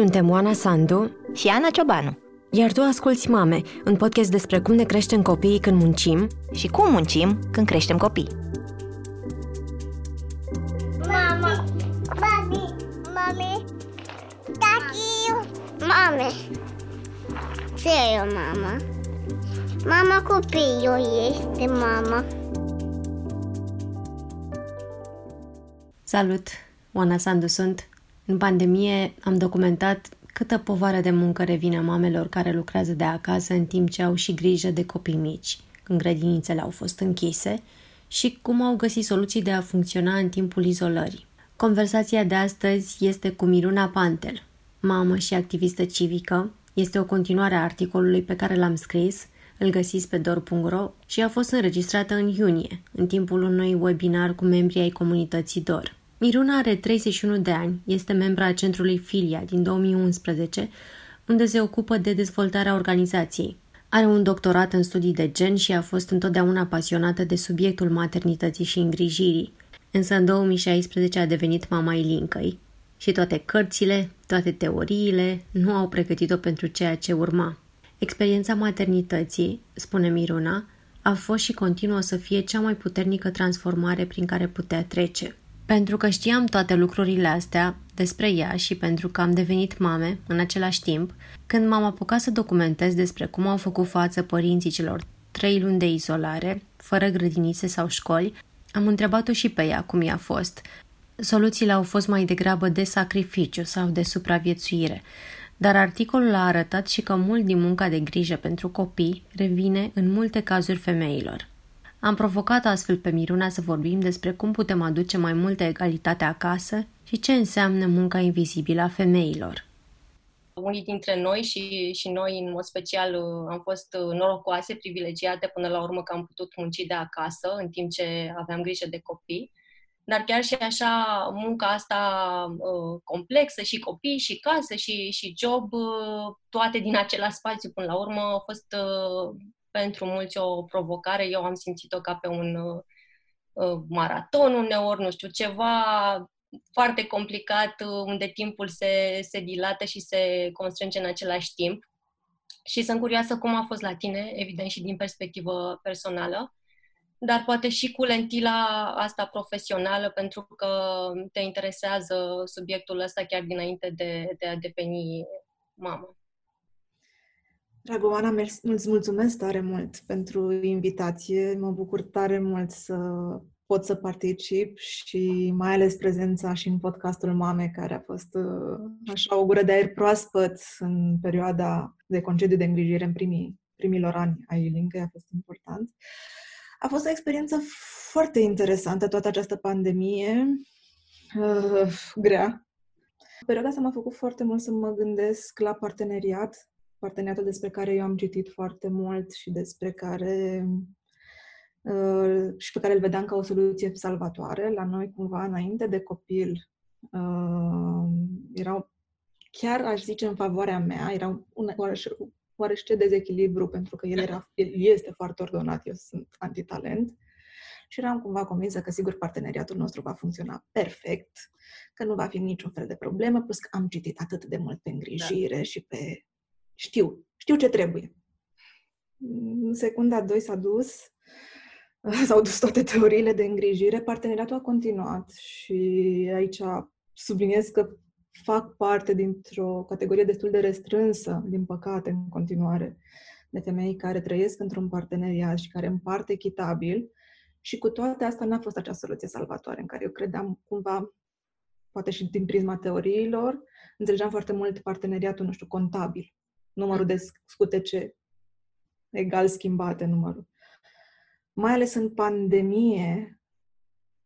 Suntem Oana Sandu și Ana Ciobanu. Iar tu asculți Mame, un podcast despre cum ne creștem copiii când muncim și cum muncim când creștem copii. Mama, mami, mami, tati, mame. Ce e o mama? Mama copilul este mama. Salut! Oana Sandu sunt. În pandemie am documentat câtă povară de muncă revine mamelor care lucrează de acasă în timp ce au și grijă de copii mici, când grădinițele au fost închise, și cum au găsit soluții de a funcționa în timpul izolării. Conversația de astăzi este cu Miruna Pantel, mamă și activistă civică. Este o continuare a articolului pe care l-am scris, îl găsiți pe dor.ro și a fost înregistrată în iunie, în timpul unui webinar cu membrii ai comunității DOR. Miruna are 31 de ani, este membra a centrului Filia din 2011, unde se ocupă de dezvoltarea organizației. Are un doctorat în studii de gen și a fost întotdeauna pasionată de subiectul maternității și îngrijirii. Însă în 2016 a devenit mama Ilincăi și toate cărțile, toate teoriile nu au pregătit-o pentru ceea ce urma. Experiența maternității, spune Miruna, a fost și continuă să fie cea mai puternică transformare prin care putea trece. Pentru că știam toate lucrurile astea despre ea și pentru că am devenit mame în același timp, când m-am apucat să documentez despre cum au făcut față părinții celor trei luni de izolare, fără grădinițe sau școli, am întrebat-o și pe ea cum i-a fost. Soluțiile au fost mai degrabă de sacrificiu sau de supraviețuire, dar articolul a arătat și că mult din munca de grijă pentru copii revine în multe cazuri femeilor. Am provocat astfel pe Miruna să vorbim despre cum putem aduce mai multă egalitate acasă și ce înseamnă munca invizibilă a femeilor. Unii dintre noi și, și noi, în mod special, am fost norocoase, privilegiate până la urmă că am putut munci de acasă în timp ce aveam grijă de copii. Dar chiar și așa, munca asta uh, complexă, și copii, și casă, și, și job, uh, toate din același spațiu până la urmă, au fost uh, pentru mulți o provocare. Eu am simțit-o ca pe un uh, uh, maraton uneori, nu știu, ceva foarte complicat uh, unde timpul se, se dilată și se constrânge în același timp. Și sunt curioasă cum a fost la tine, evident și din perspectivă personală, dar poate și cu lentila asta profesională, pentru că te interesează subiectul ăsta chiar dinainte de, de a deveni mamă. Dragă îți mulțumesc tare mult pentru invitație. Mă bucur tare mult să pot să particip și mai ales prezența și în podcastul Mame, care a fost uh, așa o gură de aer proaspăt în perioada de concediu de îngrijire în primii, primilor ani ai Ilincăi, a fost important. A fost o experiență foarte interesantă toată această pandemie, uh, grea. Perioada asta m-a făcut foarte mult să mă gândesc la parteneriat, parteneriatul despre care eu am citit foarte mult și despre care uh, și pe care îl vedeam ca o soluție salvatoare. La noi, cumva, înainte de copil, uh, erau chiar, aș zice, în favoarea mea, era un oarește dezechilibru, pentru că el, era, el este foarte ordonat, eu sunt antitalent. Și eram cumva convinsă că, sigur, parteneriatul nostru va funcționa perfect, că nu va fi niciun fel de problemă, plus că am citit atât de mult pe îngrijire da. și pe știu, știu ce trebuie. În secunda 2 s-a dus, s-au dus toate teoriile de îngrijire, parteneriatul a continuat și aici subliniez că fac parte dintr-o categorie destul de restrânsă, din păcate, în continuare, de femei care trăiesc într-un parteneriat și care împart echitabil și cu toate astea n-a fost acea soluție salvatoare în care eu credeam cumva, poate și din prisma teoriilor, înțelegeam foarte mult parteneriatul, nu știu, contabil numărul de scutece egal schimbate numărul. Mai ales în pandemie,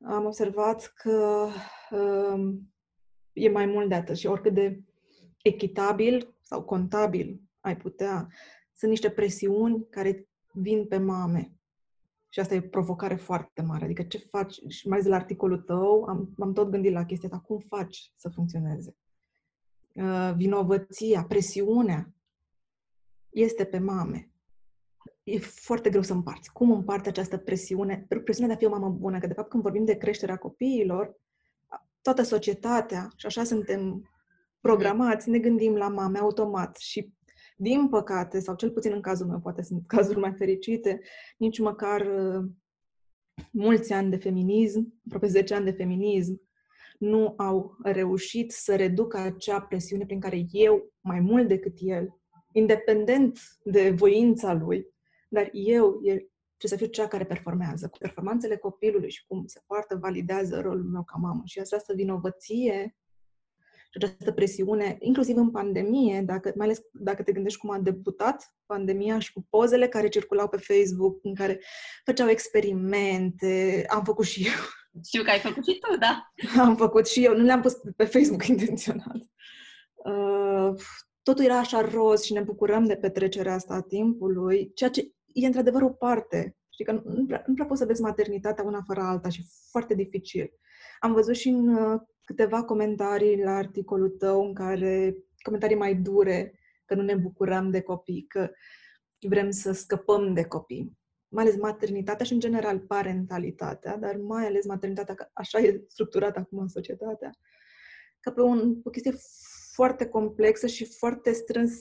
am observat că um, e mai mult de atât și oricât de echitabil sau contabil ai putea, sunt niște presiuni care vin pe mame. Și asta e o provocare foarte mare. Adică ce faci, și mai ales la articolul tău, am, m-am tot gândit la chestia asta, cum faci să funcționeze? Uh, vinovăția, presiunea este pe mame. E foarte greu să împarți. Cum împarți această presiune? Presiunea de a fi o mamă bună, că de fapt când vorbim de creșterea copiilor, toată societatea, și așa suntem programați, ne gândim la mame automat și din păcate, sau cel puțin în cazul meu, poate sunt cazuri mai fericite, nici măcar uh, mulți ani de feminism, aproape 10 ani de feminism, nu au reușit să reducă acea presiune prin care eu, mai mult decât el, independent de voința lui, dar eu trebuie să fiu cea care performează. Cu performanțele copilului și cum se poartă, validează rolul meu ca mamă. Și această vinovăție și această presiune, inclusiv în pandemie, dacă, mai ales dacă te gândești cum a debutat pandemia și cu pozele care circulau pe Facebook, în care făceau experimente, am făcut și eu. Știu că ai făcut și tu, da? Am făcut și eu, nu le-am pus pe Facebook intenționat. Uh, totul era așa roz și ne bucurăm de petrecerea asta a timpului, ceea ce e într-adevăr o parte. Știi că nu prea, nu prea poți să vezi maternitatea una fără alta și foarte dificil. Am văzut și în uh, câteva comentarii la articolul tău în care, comentarii mai dure, că nu ne bucurăm de copii, că vrem să scăpăm de copii. Mai ales maternitatea și, în general, parentalitatea, dar mai ales maternitatea, că așa e structurată acum în societatea, ca pe un, o chestie foarte complexă și foarte strâns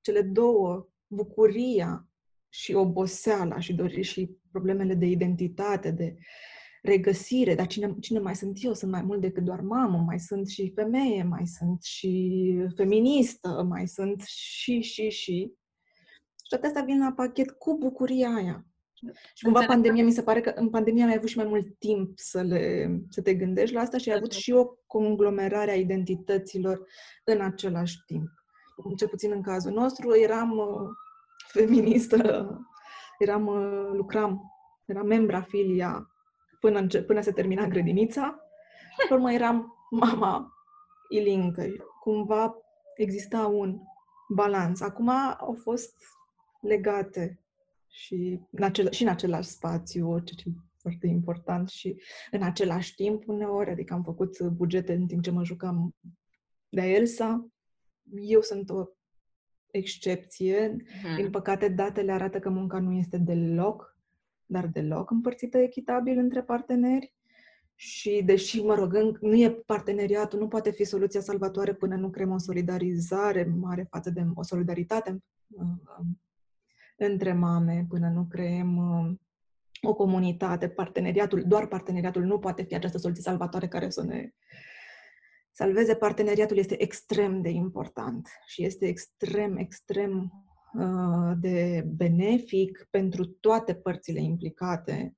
cele două, bucuria și oboseala și, dori, și problemele de identitate, de regăsire, dar cine, cine mai sunt eu? Sunt mai mult decât doar mamă, mai sunt și femeie, mai sunt și feministă, mai sunt și, și, și. Și toate astea vin la pachet cu bucuria aia. Și cumva pandemia, mi se pare că în pandemie ai avut și mai mult timp să, le, să te gândești la asta și ai avut și o conglomerare a identităților în același timp. Cel puțin în cazul nostru, eram uh, feministă, eram, uh, lucram, eram membra filia până, înce- până se termina grădinița. Și urmă eram mama Ilincă. Cumva exista un balans. Acum au fost legate și în, acel, și în același spațiu, ceea ce e foarte important și în același timp uneori, adică am făcut bugete în timp ce mă jucam de Elsa. Eu sunt o excepție. Uh-huh. Din păcate, datele arată că munca nu este deloc, dar deloc împărțită echitabil între parteneri. Și deși, mă rog, nu e parteneriatul, nu poate fi soluția salvatoare până nu creăm o solidarizare mare față de o solidaritate între mame, până nu creăm uh, o comunitate, parteneriatul, doar parteneriatul nu poate fi această soluție salvatoare care să ne salveze. Parteneriatul este extrem de important și este extrem, extrem uh, de benefic pentru toate părțile implicate,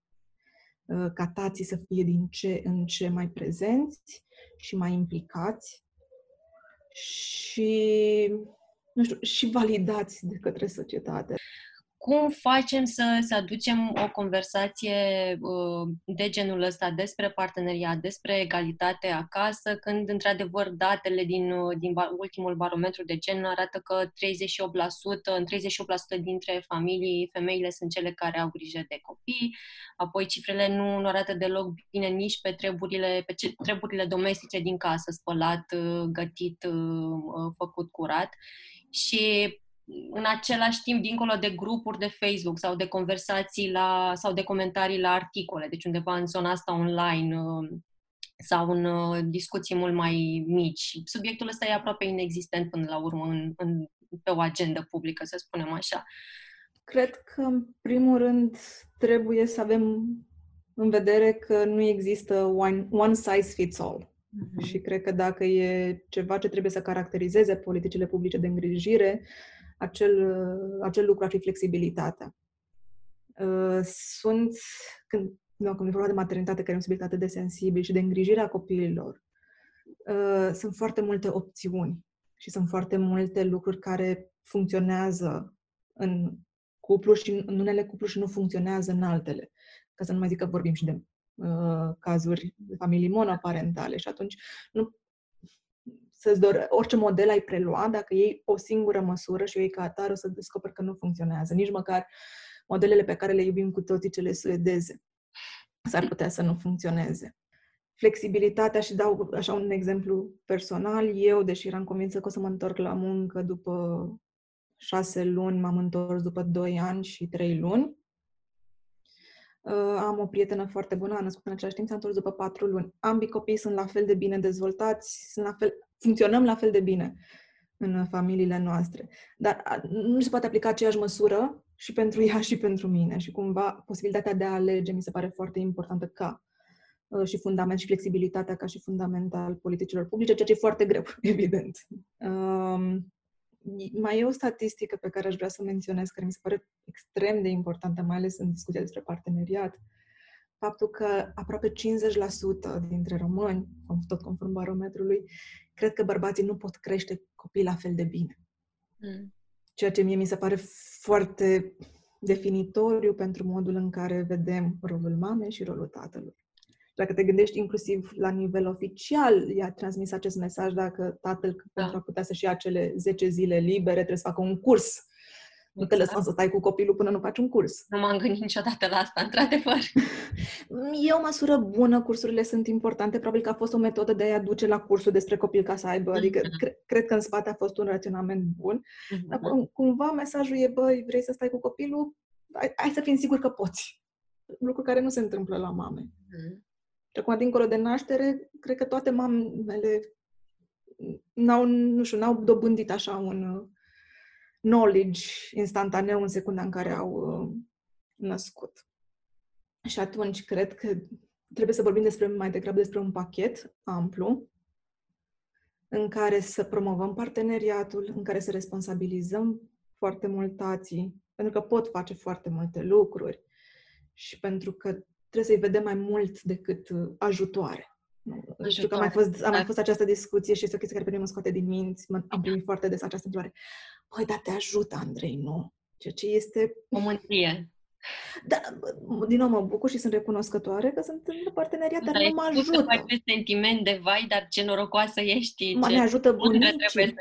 uh, ca tații să fie din ce în ce mai prezenți și mai implicați și, nu știu, și validați de către societate cum facem să, să aducem o conversație uh, de genul ăsta despre parteneriat, despre egalitate acasă, când, într-adevăr, datele din, uh, din ultimul barometru de gen arată că 38%, în 38% dintre familii, femeile sunt cele care au grijă de copii, apoi cifrele nu, nu arată deloc bine nici pe treburile, pe ce, treburile domestice din casă, spălat, uh, gătit, făcut curat. Și în același timp, dincolo de grupuri de Facebook sau de conversații la, sau de comentarii la articole, deci undeva în zona asta online uh, sau în uh, discuții mult mai mici. Subiectul ăsta e aproape inexistent până la urmă în, în, pe o agendă publică, să spunem așa. Cred că, în primul rând, trebuie să avem în vedere că nu există one, one size fits all. Mm-hmm. Și cred că dacă e ceva ce trebuie să caracterizeze politicile publice de îngrijire, acel, acel lucru ar fi flexibilitatea. Uh, sunt, când, nu, când e vorba de maternitate, care e un subiect atât de sensibil și de îngrijirea copiilor, uh, sunt foarte multe opțiuni și sunt foarte multe lucruri care funcționează în cuplu și în unele cupluri și nu funcționează în altele. Ca să nu mai zic că vorbim și de uh, cazuri de familii monoparentale și atunci nu să-ți dor, orice model ai preluat, dacă iei o singură măsură și o iei ca atare, o să descoperi că nu funcționează. Nici măcar modelele pe care le iubim cu toții, cele suedeze, s-ar putea să nu funcționeze. Flexibilitatea, și dau așa un exemplu personal, eu, deși eram convinsă că o să mă întorc la muncă după șase luni, m-am întors după doi ani și trei luni. Uh, am o prietenă foarte bună, a născut în același timp, s-a întors după patru luni. Ambii copii sunt la fel de bine dezvoltați, sunt la fel, funcționăm la fel de bine în familiile noastre. Dar nu se poate aplica aceeași măsură și pentru ea și pentru mine. Și cumva posibilitatea de a alege mi se pare foarte importantă ca uh, și fundament și flexibilitatea ca și fundament al politicilor publice, ceea ce e foarte greu, evident. Um, mai e o statistică pe care aș vrea să o menționez, care mi se pare extrem de importantă, mai ales în discuția despre parteneriat. Faptul că aproape 50% dintre români, tot conform barometrului, cred că bărbații nu pot crește copii la fel de bine. Mm. Ceea ce mie mi se pare foarte definitoriu pentru modul în care vedem rolul mamei și rolul tatălui. Dacă te gândești inclusiv la nivel oficial, i-a transmis acest mesaj dacă tatăl, da. pentru a putea să-și ia cele 10 zile libere, trebuie să facă un curs nu te lăsăm să stai cu copilul până nu faci un curs. Nu m-am gândit niciodată la asta, într-adevăr. E o măsură bună, cursurile sunt importante, probabil că a fost o metodă de a-i aduce la cursul despre copil ca să aibă, adică mm-hmm. cre- cred că în spate a fost un raționament bun. Mm-hmm. Dar cumva mesajul e, băi, vrei să stai cu copilul? Hai, hai să fim siguri că poți. Lucru care nu se întâmplă la mame. Mm-hmm. Și acum, dincolo de naștere, cred că toate mamele n-au, nu știu, n-au dobândit așa un knowledge instantaneu în secunda în care au uh, născut. Și atunci cred că trebuie să vorbim despre mai degrabă despre un pachet amplu în care să promovăm parteneriatul, în care să responsabilizăm foarte mult tații, pentru că pot face foarte multe lucruri și pentru că trebuie să-i vedem mai mult decât uh, ajutoare. Ajutoare. Știu că a mai fost, a mai da. fost această discuție și este o chestie care pe mine mă scoate din minți. Am primit foarte des această întrebare. Păi, dar te ajută, Andrei, nu? Ceea ce este... O mândrie. Da, din nou mă bucur și sunt recunoscătoare că sunt în parteneriat, dar, dar nu mă ajută. Dar sentiment de vai, dar ce norocoasă ești. Mă, ce ne ajută bunicii.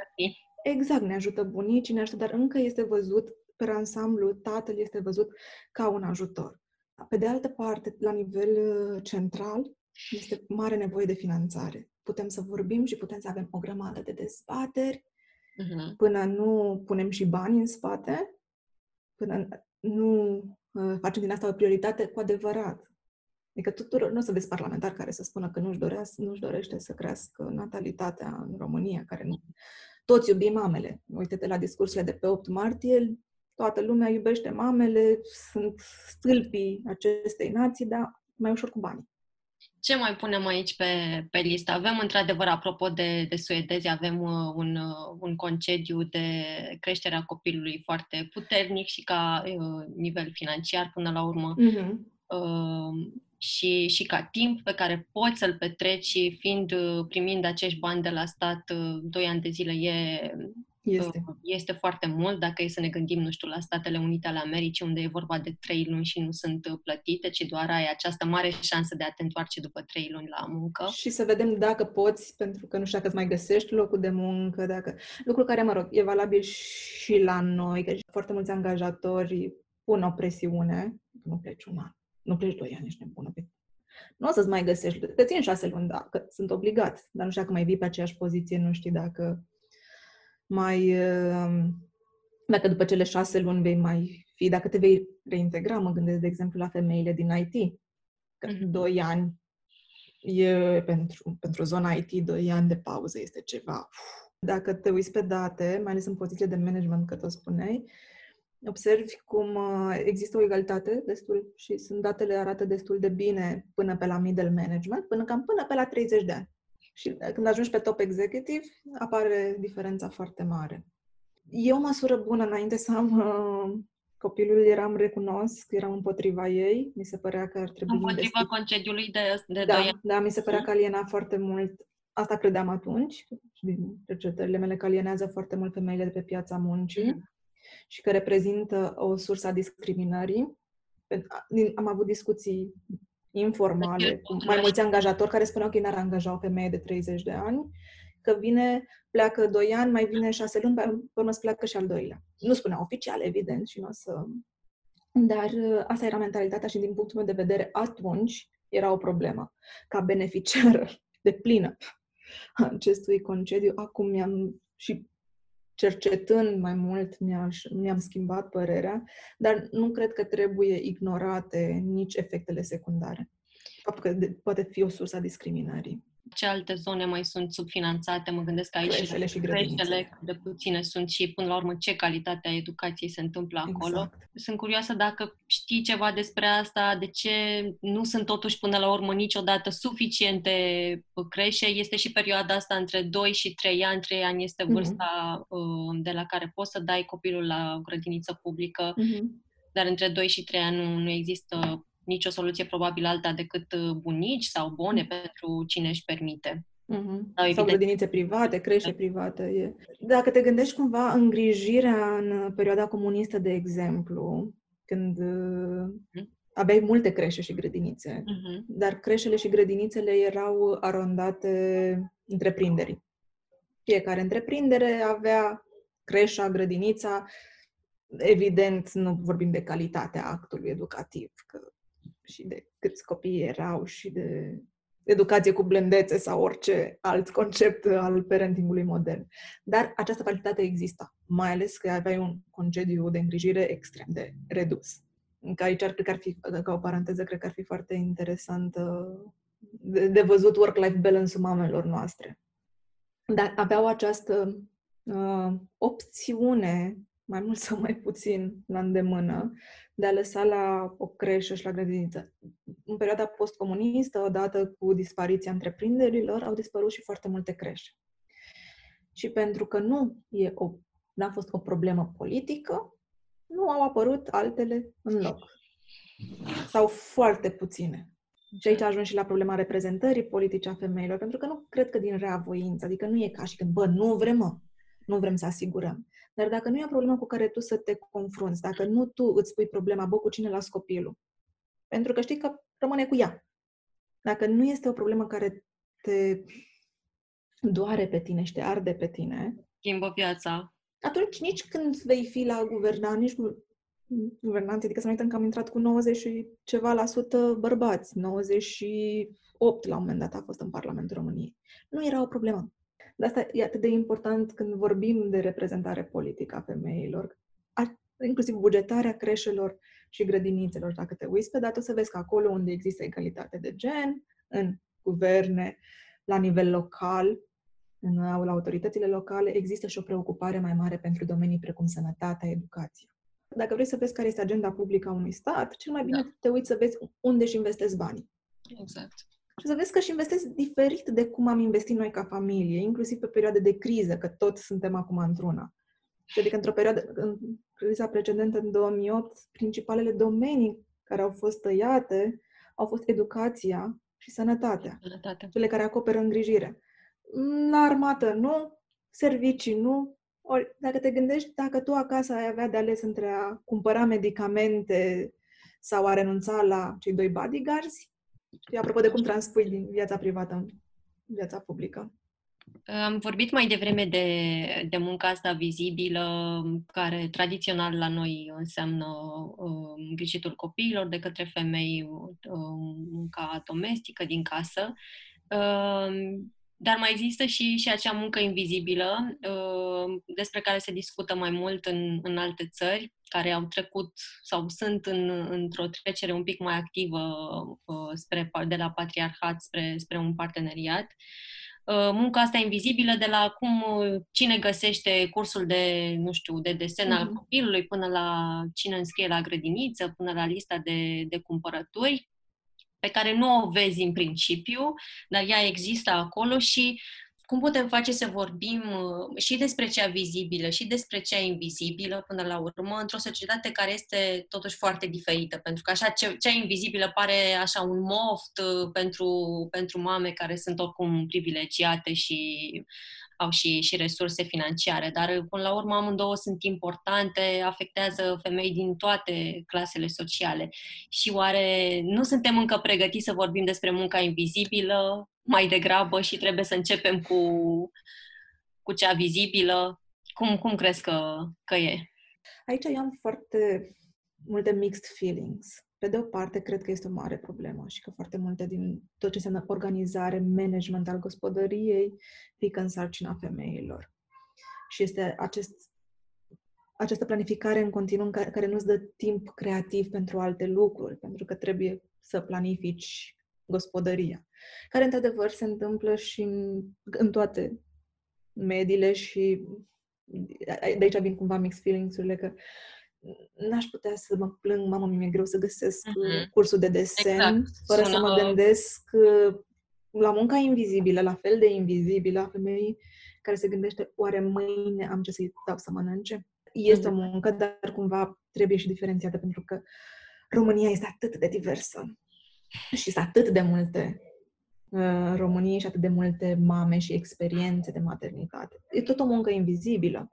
Exact, ne ajută bunicii, ne ajută, dar încă este văzut pe ansamblu, tatăl este văzut ca un ajutor. Pe de altă parte, la nivel uh, central, este mare nevoie de finanțare. Putem să vorbim și putem să avem o grămadă de dezbateri, uh-huh. până nu punem și bani în spate, până nu uh, facem din asta o prioritate cu adevărat. Adică tuturor, nu o să vezi parlamentar care să spună că nu-și, dorea, nu-și dorește să crească natalitatea în România, care nu... Toți iubim mamele. Uite-te la discursurile de pe 8 martie, toată lumea iubește mamele, sunt stâlpii acestei nații, dar mai ușor cu bani. Ce mai punem aici pe, pe listă? Avem, într-adevăr, apropo de, de suedezi, avem uh, un, uh, un concediu de creștere a copilului foarte puternic și ca uh, nivel financiar până la urmă. Uh-huh. Uh, și, și ca timp pe care poți să-l petreci fiind, uh, primind acești bani de la stat uh, 2 ani de zile e este. Este foarte mult dacă e să ne gândim, nu știu, la Statele Unite ale Americii, unde e vorba de trei luni și nu sunt uh, plătite, ci doar ai această mare șansă de a te întoarce după trei luni la muncă. Și să vedem dacă poți, pentru că nu știu dacă îți mai găsești locul de muncă, dacă... Lucru care, mă rog, e valabil și la noi, că foarte mulți angajatori pun o presiune, nu pleci un an, nu pleci doi ani, ești nebună, nu o să-ți mai găsești, te țin șase luni, da, că sunt obligat, dar nu știu dacă mai vii pe aceeași poziție, nu știi dacă mai, um, dacă după cele șase luni vei mai fi, dacă te vei reintegra, mă gândesc, de exemplu, la femeile din IT, că mm-hmm. doi ani e pentru, pentru zona IT, doi ani de pauză este ceva. Dacă te uiți pe date, mai ales în poziție de management, că tot spuneai, observi cum uh, există o egalitate destul și sunt datele arată destul de bine până pe la middle management, până cam până pe la 30 de ani. Și când ajungi pe top executive, apare diferența foarte mare. E o măsură bună înainte să am uh, copilul, eram recunosc, eram împotriva ei. Mi se părea că ar trebui... Împotriva investit. concediului de, de da, 2 ani. Da, mi se părea că aliena foarte mult. Asta credeam atunci, din cercetările mele, că alienează foarte mult femeile de pe piața muncii mm. și că reprezintă o sursă a discriminării. Am avut discuții informale, cu mai mulți angajatori care spuneau că ei n-ar angaja o femeie de 30 de ani, că vine, pleacă 2 ani, mai vine 6 luni, pe urmă să pleacă și al doilea. Nu spunea oficial, evident, și nu o să... Dar uh, asta era mentalitatea și din punctul meu de vedere atunci era o problemă. Ca beneficiară de plină acestui concediu, acum mi-am și cercetând mai mult, mi-am schimbat părerea, dar nu cred că trebuie ignorate nici efectele secundare. Faptul că poate fi o sursă a discriminării. Ce alte zone mai sunt subfinanțate? Mă gândesc aici creșele și grădinițele. de puține sunt și, până la urmă, ce calitate a educației se întâmplă acolo. Exact. Sunt curioasă dacă știi ceva despre asta, de ce nu sunt totuși, până la urmă, niciodată suficiente creșe. Este și perioada asta între 2 și 3 ani. 3 ani este Mhm. vârsta uh, de la care poți să dai copilul la o grădiniță publică Mhm. dar între 2 și 3 ani nu, nu există nicio soluție probabil alta decât uh, bunici sau bone Mm. pentru cine își permite. Mhm. Sau Sau evident- grădinițe private, creșe private. E. Dacă te gândești cumva îngrijirea în perioada comunistă, de exemplu, când uh, Mhm. aveai multe creșe și grădinițe, Mhm. dar creșele și grădinițele erau arondate întreprinderii. Fiecare întreprindere avea creșa, grădinița. Evident, nu vorbim de calitatea actului educativ, că și de câți copii erau și de educație cu blândețe sau orice alt concept al parentingului modern. Dar această calitate exista, mai ales că aveai un concediu de îngrijire extrem de redus. Încă aici ar, cred că ar fi, ca o paranteză, cred că ar fi foarte interesant uh, de, de văzut work-life balance-ul mamelor noastre. Dar aveau această uh, opțiune, mai mult sau mai puțin la îndemână, de a lăsa la o creșă și la grădiniță. În perioada postcomunistă, odată cu dispariția întreprinderilor, au dispărut și foarte multe creșe. Și pentru că nu e o, n-a fost o problemă politică, nu au apărut altele în loc. Sau foarte puține. Și aici ajung și la problema reprezentării politice a femeilor, pentru că nu cred că din rea voință, adică nu e ca și când, bă, nu vrem, mă, nu vrem să asigurăm. Dar dacă nu e o problemă cu care tu să te confrunți, dacă nu tu îți pui problema, bă, cu cine las copilul, pentru că știi că rămâne cu ea. Dacă nu este o problemă care te doare pe tine și te arde pe tine, Schimbă viața. atunci nici când vei fi la guvernant, nici gu- guvernanți, adică să nu uităm că am intrat cu 90 și ceva la sută bărbați, 98 la un moment dat a fost în Parlamentul României. Nu era o problemă. De asta e atât de important când vorbim de reprezentare politică a femeilor, a, inclusiv bugetarea creșelor și grădinițelor. Dacă te uiți pe dată, o să vezi că acolo unde există egalitate de gen, în guverne, la nivel local, în la autoritățile locale, există și o preocupare mai mare pentru domenii precum sănătatea, educația. Dacă vrei să vezi care este agenda publică a unui stat, cel mai bine Da. te uiți să vezi unde își investesc banii. Exact. Și să vezi că își investesc diferit de cum am investit noi ca familie, inclusiv pe perioade de criză, că toți suntem acum într-una. Și Adică într-o perioadă, în criza precedentă, în 2008, principalele domenii care au fost tăiate au fost educația și sănătatea Sănătate. cele care acoperă îngrijire. La armată nu, servicii nu. Ori, dacă te gândești, dacă tu acasă ai avea de ales între a cumpăra medicamente sau a renunța la cei doi bodyguards, și apropo de cum transpui din viața privată în viața publică. Am vorbit mai devreme de, de munca asta vizibilă, care tradițional la noi înseamnă uh, îngrijitul copiilor de către femei, uh, munca domestică din casă. Uh, dar mai există și, și acea muncă invizibilă uh, despre care se discută mai mult în, în alte țări care au trecut sau sunt în, într-o trecere un pic mai activă uh, spre, de la patriarhat spre, spre un parteneriat. Uh, munca asta invizibilă de la cum uh, cine găsește cursul de, nu știu, de desen al Mhm. copilului până la cine înscrie la grădiniță, până la lista de, de cumpărături pe care nu o vezi în principiu, dar ea există acolo și cum putem face să vorbim uh, și despre cea vizibilă și despre cea invizibilă până la urmă într-o societate care este totuși foarte diferită, pentru că așa ce- cea invizibilă pare așa un moft uh, pentru, pentru mame care sunt oricum privilegiate și au și, și resurse financiare, dar uh, până la urmă amândouă sunt importante, afectează femei din toate clasele sociale. Și oare nu suntem încă pregătiți să vorbim despre munca invizibilă mai degrabă și trebuie să începem cu, cu cea vizibilă? Cum, cum crezi că, că e? Aici eu am foarte multe mixed feelings. Pe de o parte, cred că este o mare problemă și că foarte multe din tot ce înseamnă organizare, management al gospodăriei, pică în sarcina femeilor. Și este acest, această planificare în continuu în care, care nu-ți dă timp creativ pentru alte lucruri, pentru că trebuie să planifici gospodăria, care într-adevăr se întâmplă și în, în toate mediile și de aici vin cumva mix feelings-urile că n-aș putea să mă plâng, mamă, mi-e greu să găsesc uh-huh. cursul de desen exact. fără Sună... să mă gândesc uh, la munca invizibilă, la fel de invizibilă a femeii care se gândește, oare mâine am ce să-i dau să mănânce? Este uh-huh. o muncă, dar cumva trebuie și diferențiată pentru că România este atât de diversă și sunt atât de multe uh, României și atât de multe mame și experiențe de maternitate. E tot o muncă invizibilă.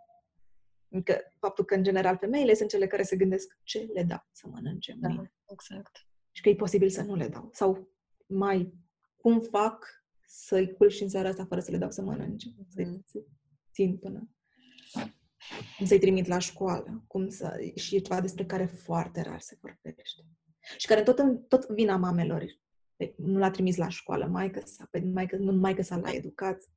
Că, faptul că, în general, femeile sunt cele care se gândesc ce le dau să mănânce da, mâine. exact. Și că e posibil să nu le dau. Sau mai, cum fac să-i culc în seara asta fără să le dau să mănânce? Să-i mm. țin până să-i trimit la școală. Cum să, și e ceva despre care foarte rar se vorbește. Și care tot, în, tot vina mamelor. Nu l-a trimis la școală, maică sa, pe maică, nu maică sa l-a educat.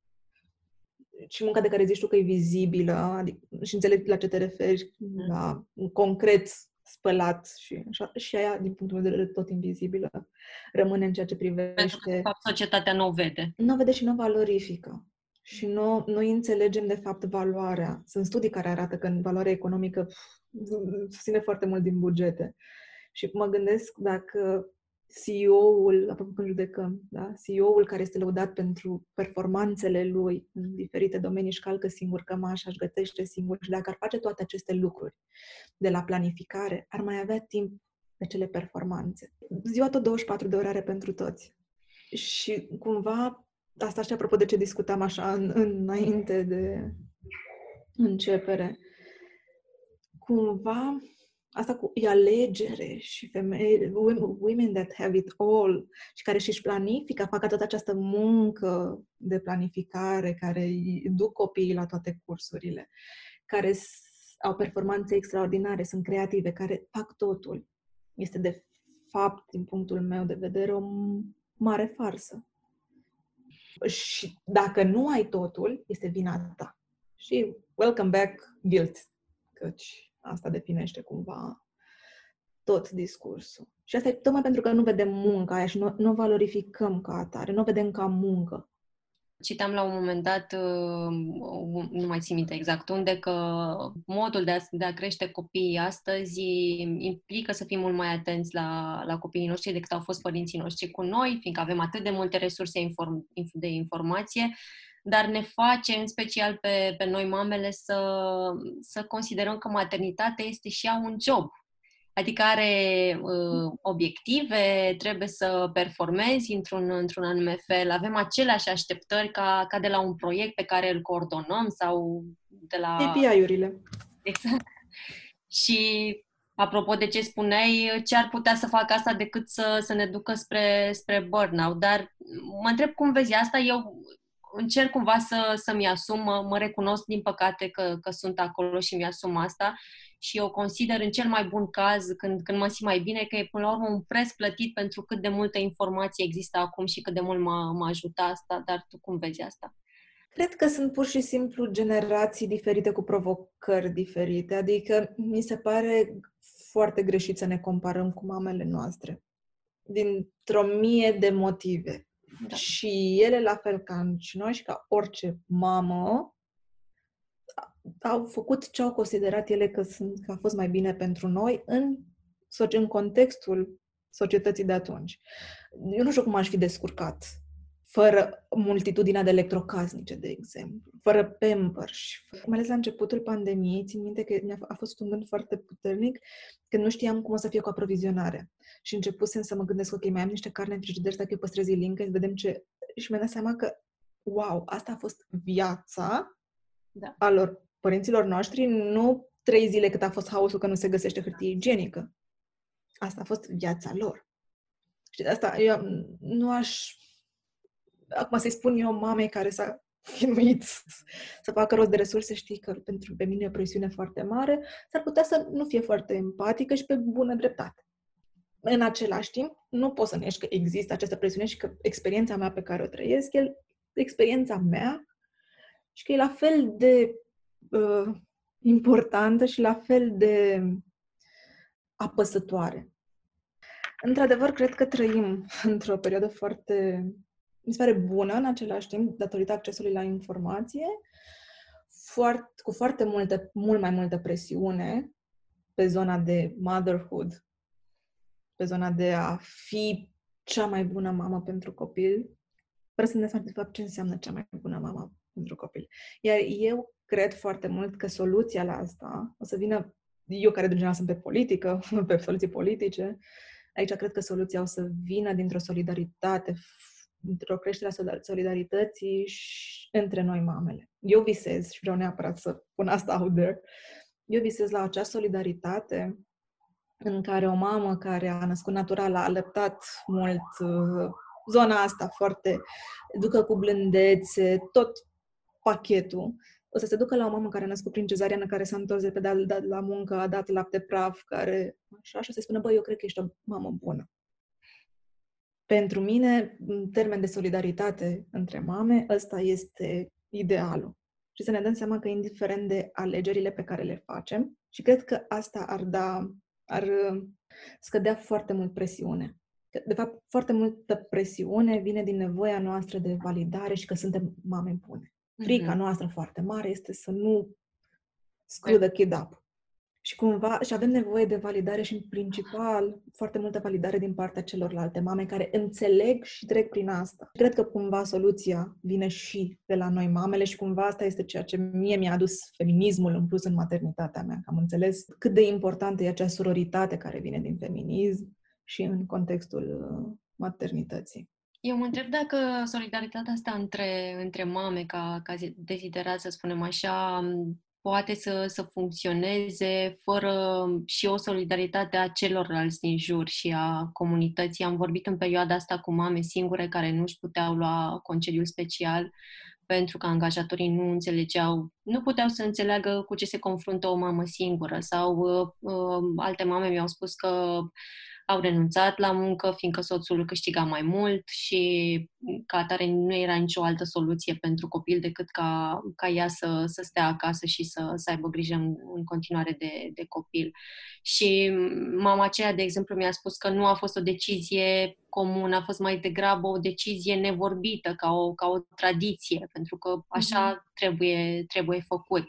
Și munca de care zici tu că e vizibilă, adică, și înțeleg la ce te referi, mm. la concret spălat și așa, și aia, din punctul meu de vedere, tot invizibilă, rămâne în ceea ce privește... Pentru că, de fapt, societatea nu o vede. Nu o vede și nu valorifică și nu, noi înțelegem de fapt valoarea. Sunt studii care arată că în valoarea economică susține foarte mult din bugete. Și mă gândesc dacă CEO-ul, apropo când judecăm, da? CEO-ul care este lăudat pentru performanțele lui în diferite domenii își calcă singur cămașa, își gătește singur și dacă ar face toate aceste lucruri de la planificare, ar mai avea timp de cele performanțe. Ziua tot 24 de ore are pentru toți. Și cumva asta și apropo de ce discutam așa în, înainte de începere. Cumva, asta cu e alegere și femei, women that have it all și care și-și planifică, fac toată această muncă de planificare, care îi duc copiii la toate cursurile, care au performanțe extraordinare, sunt creative, care fac totul. Este de fapt, din punctul meu de vedere, o mare farsă. Și dacă nu ai totul, este vina ta. Și welcome back guilt, căci asta definește cumva tot discursul. Și asta e tocmai pentru că nu vedem munca aia și nu, nu valorificăm ca atare, nu o vedem ca muncă. Citam la un moment dat, uh, nu mai țin minte exact unde, că modul de a, de a crește copiii astăzi implică să fim mult mai atenți la, la copiii noștri decât au fost părinții noștri cu noi, fiindcă avem atât de multe resurse inform, de informație, dar ne face, în special pe, pe noi mamele, să, să considerăm că maternitatea este și ea un job Adică are uh, obiective, trebuie să performezi într-un, într-un anume fel. Avem aceleași așteptări ca, ca de la un proiect pe care îl coordonăm sau de la... KPI-urile. Exact. Și apropo de ce spuneai, ce ar putea să facă asta decât să, să ne ducă spre, spre burnout? Dar mă întreb cum vezi asta. Eu încerc cumva să, să-mi asum, mă, mă recunosc din păcate că, că sunt acolo și mi-asum asta și eu consider în cel mai bun caz, când, când mă simt mai bine, că e până la urmă un preț plătit pentru cât de multă informație există acum și cât de mult m-a, m-a ajutat asta, dar tu cum vezi asta? Cred că sunt pur și simplu generații diferite cu provocări diferite, adică mi se pare foarte greșit să ne comparăm cu mamele noastre, dintr-o mie de motive. Da. Și ele, la fel ca și noi și ca orice mamă, au făcut ce au considerat ele că, sunt, că a fost mai bine pentru noi în, în contextul societății de atunci. Eu nu știu cum aș fi descurcat fără multitudinea de electrocasnice, de exemplu, fără Pampers. Mai ales la începutul pandemiei, țin minte că a fost un gând foarte puternic când nu știam cum o să fie cu aprovizionarea. Și începusem să mă gândesc, ok, mai am niște carne în frigider, dacă eu păstrez link, vedem ce... Și mi-am dat seama că, wow, asta a fost viața da. a lor părinților noștri nu trei zile cât a fost haosul că nu se găsește hârtie igienică. Asta a fost viața lor. Și de asta eu nu aș... Acum să-i spun eu mamei care s-a chinuit să facă rost de resurse, știi că pentru pe mine e o presiune foarte mare, s-ar putea să nu fie foarte empatică și pe bună dreptate. În același timp, nu pot să nești că există această presiune și că experiența mea pe care o trăiesc, e experiența mea și că e la fel de uh, importantă și la fel de apăsătoare. Într-adevăr, cred că trăim într-o perioadă foarte, mi se pare bună în același timp, datorită accesului la informație, foarte, cu foarte multe, mult mai multă presiune pe zona de motherhood, pe zona de a fi cea mai bună mamă pentru copil, fără să ne seama de fapt ce înseamnă cea mai bună mamă pentru copil. Iar eu cred foarte mult că soluția la asta o să vină, eu care de general sunt pe politică, pe soluții politice, aici cred că soluția o să vină dintr-o solidaritate, dintr-o creștere a solidarității și între noi mamele. Eu visez și vreau neapărat să pun asta out there. Eu visez la acea solidaritate în care o mamă care a născut natural, a alăptat mult uh, zona asta foarte, educă cu blândețe, tot pachetul, o să se ducă la o mamă care a născut prin cezariană, care s-a întors de pe de la muncă, a dat lapte praf, care așa, și o să spună, băi, eu cred că ești o mamă bună. Pentru mine, în termen de solidaritate între mame, ăsta este idealul. Și să ne dăm seama că indiferent de alegerile pe care le facem, și cred că asta ar da, ar scădea foarte mult presiune. De fapt, foarte multă presiune vine din nevoia noastră de validare și că suntem mame bune. Frica mm-hmm. noastră foarte mare este să nu screw the kid up. Și cumva, și avem nevoie de validare și în principal foarte multă validare din partea celorlalte mame care înțeleg și trec prin asta. Cred că cumva soluția vine și de la noi mamele și cumva asta este ceea ce mie mi-a adus feminismul în plus în maternitatea mea. Că am înțeles cât de importantă e acea sororitate care vine din feminism și în contextul uh, maternității. Eu mă întreb dacă solidaritatea asta între, între mame, ca, ca deziderat, să spunem așa, poate să, să funcționeze fără și o solidaritate a celorlalți din jur și a comunității. Am vorbit în perioada asta cu mame singure care nu își puteau lua concediul special pentru că angajatorii nu înțelegeau, nu puteau să înțeleagă cu ce se confruntă o mamă singură sau uh, uh, alte mame mi-au spus că au renunțat la muncă, fiindcă soțul câștiga mai mult și ca atare nu era nicio altă soluție pentru copil decât ca, ca ea să, să stea acasă și să, să aibă grijă în, în continuare de, de copil. Și mama aceea, de exemplu, mi-a spus că nu a fost o decizie comună, a fost mai degrabă o decizie nevorbită, ca o, ca o tradiție, pentru că așa mm-hmm. trebuie, trebuie făcut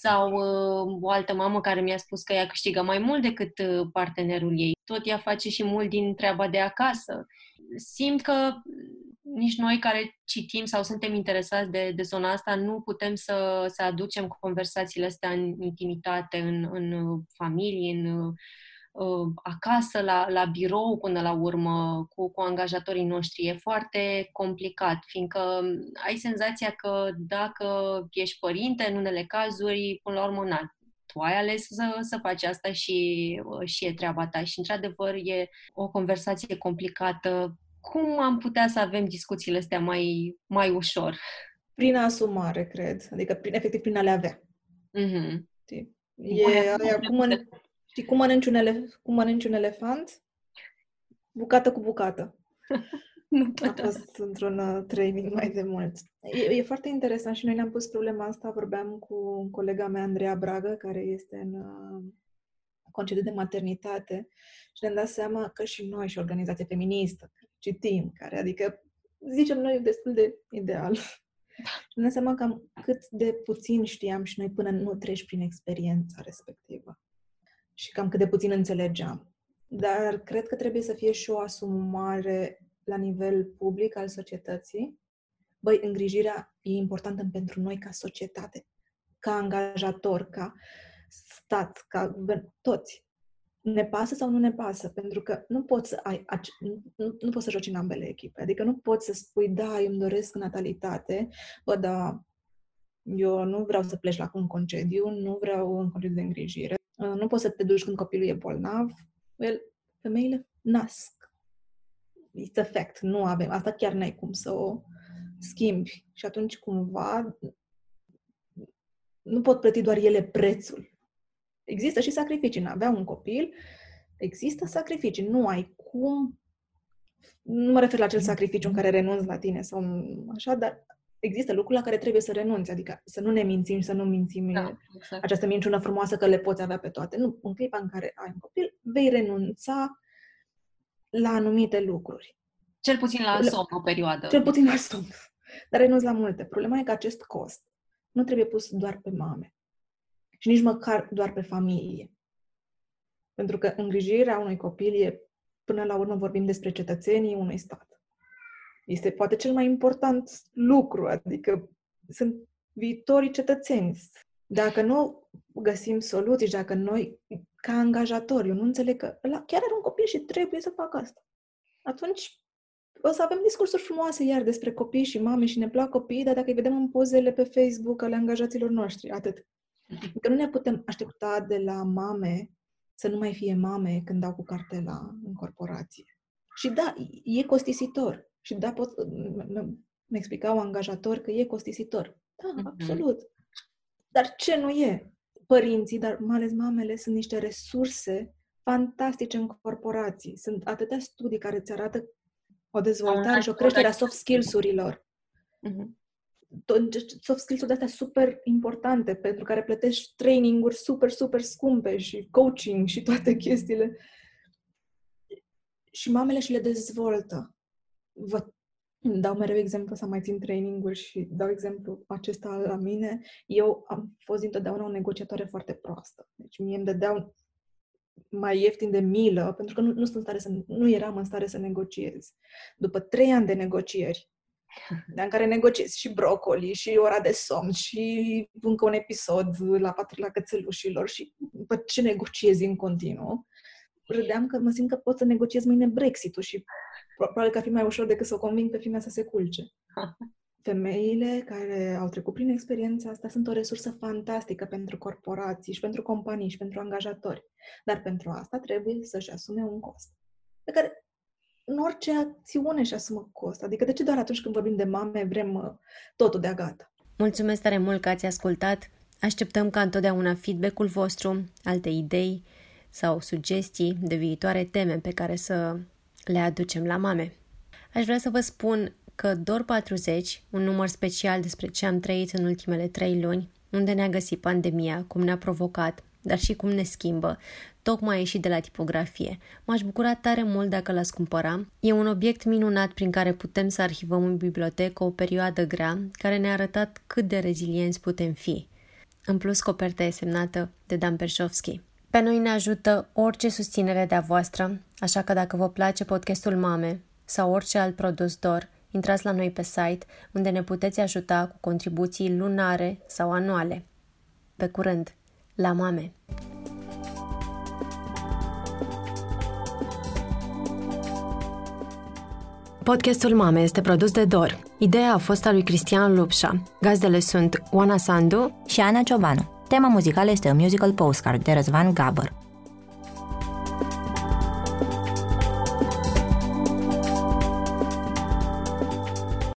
sau uh, o altă mamă care mi-a spus că ea câștigă mai mult decât uh, partenerul ei. Tot ea face și mult din treaba de acasă. Simt că nici noi care citim sau suntem interesați de, de zona asta nu putem să, să aducem conversațiile astea în intimitate, în, în familie, în Uh, acasă, la, la birou până la urmă, cu, cu angajatorii noștri. E foarte complicat, fiindcă ai senzația că dacă ești părinte, în unele cazuri, până la urmă, na, tu ai ales să, să faci asta și, uh, și e treaba ta. Și, într-adevăr, e o conversație complicată. Cum am putea să avem discuțiile astea mai, mai ușor? Prin asumare, cred. Adică, prin, efectiv, prin a le avea. Mm-hmm. E, aia, cum, în, și cum mănânci un, elef- cum mănânci un elefant? Bucată cu bucată. nu A fost într-un uh, training mai de mult. E, e foarte interesant și noi ne-am pus problema asta. Vorbeam cu colega mea, Andreea Bragă, care este în uh, concediu de maternitate și ne-am dat seama că și noi, și organizația feministă, citim, care, adică zicem noi destul de ideal. Și ne seama cam cât de puțin știam și noi până nu treci prin experiența respectivă și cam cât de puțin înțelegeam. Dar cred că trebuie să fie și o asumare la nivel public al societății. Băi, îngrijirea e importantă pentru noi ca societate, ca angajator, ca stat, ca guvern, toți. Ne pasă sau nu ne pasă? Pentru că nu poți să ai, nu, nu poți să joci în ambele echipe. Adică nu poți să spui, da, eu îmi doresc natalitate, bă, da, eu nu vreau să pleci la un concediu, nu vreau un concediu de îngrijire, Uh, nu poți să te duci când copilul e bolnav. Well, femeile nasc. It's a fact. Nu avem. Asta chiar n-ai cum să o schimbi. Și atunci, cumva, nu pot plăti doar ele prețul. Există și sacrificii. În avea un copil, există sacrificii. Nu ai cum nu mă refer la acel sacrificiu în care renunți la tine sau așa, dar există lucruri la care trebuie să renunți, adică să nu ne mințim și să nu mințim da, exact. această minciună frumoasă că le poți avea pe toate. Nu, în clipa în care ai un copil, vei renunța la anumite lucruri. Cel puțin la somn o perioadă. Cel puțin la somn. Dar renunț la multe. Problema e că acest cost nu trebuie pus doar pe mame. Și nici măcar doar pe familie. Pentru că îngrijirea unui copil e, până la urmă, vorbim despre cetățenii unui stat. Este poate cel mai important lucru, adică sunt viitorii cetățeni. Dacă nu găsim soluții, dacă noi, ca angajatori, eu nu înțeleg că ăla chiar are un copil și trebuie să facă asta, atunci o să avem discursuri frumoase iar despre copii și mame și ne plac copiii, dar dacă îi vedem în pozele pe Facebook ale angajaților noștri, atât. Că nu ne putem aștepta de la mame să nu mai fie mame când dau cu cartela în corporație. Și da, e costisitor. Și da, pot, mi explicau angajatori că e costisitor. Da, mm-hmm. absolut. Dar ce nu e? Părinții, dar mai ales mamele, sunt niște resurse fantastice în corporații. Sunt atâtea studii care îți arată o dezvoltare și o creștere a soft skills-urilor. Mm-hmm. Soft skills-uri de-astea super importante, pentru care plătești training-uri super, super scumpe și coaching și toate chestiile. Și mamele și le dezvoltă. Vă dau mereu exemplu să mai țin training-uri și dau exemplu acesta la mine. Eu am fost întotdeauna o negociatoare foarte proastă. Deci mie îmi dădeau mai ieftin de milă, pentru că nu, nu, sunt în stare să, nu eram în stare să negociez. După trei ani de negocieri, în care negociez și brocoli, și ora de somn, și încă un episod la patrula cățelușilor, și după ce negociez în continuu, râdeam că mă simt că pot să negociez mâine Brexit-ul și probabil că ar fi mai ușor decât să o conving pe fimea să se culce. Femeile care au trecut prin experiența asta sunt o resursă fantastică pentru corporații și pentru companii și pentru angajatori. Dar pentru asta trebuie să-și asume un cost. Pe care în orice acțiune și asumă cost. Adică de ce doar atunci când vorbim de mame vrem uh, totul de gata? Mulțumesc tare mult că ați ascultat. Așteptăm ca întotdeauna feedback-ul vostru, alte idei sau sugestii de viitoare teme pe care să le aducem la mame. Aș vrea să vă spun că Dor 40, un număr special despre ce am trăit în ultimele trei luni, unde ne-a găsit pandemia, cum ne-a provocat, dar și cum ne schimbă, tocmai a ieșit de la tipografie. M-aș bucura tare mult dacă l-ați cumpăra. E un obiect minunat prin care putem să arhivăm în bibliotecă o perioadă grea care ne-a arătat cât de rezilienți putem fi. În plus, coperta e semnată de Dan Perșovski. Pe noi ne ajută orice susținere de-a voastră, așa că dacă vă place podcastul Mame sau orice alt produs DOR, intrați la noi pe site unde ne puteți ajuta cu contribuții lunare sau anuale. Pe curând, la Mame! Podcastul Mame este produs de Dor. Ideea a fost a lui Cristian Lupșa. Gazdele sunt Oana Sandu și Ana Ciobanu. Tema muzicală este un musical postcard de Răzvan Gabăr.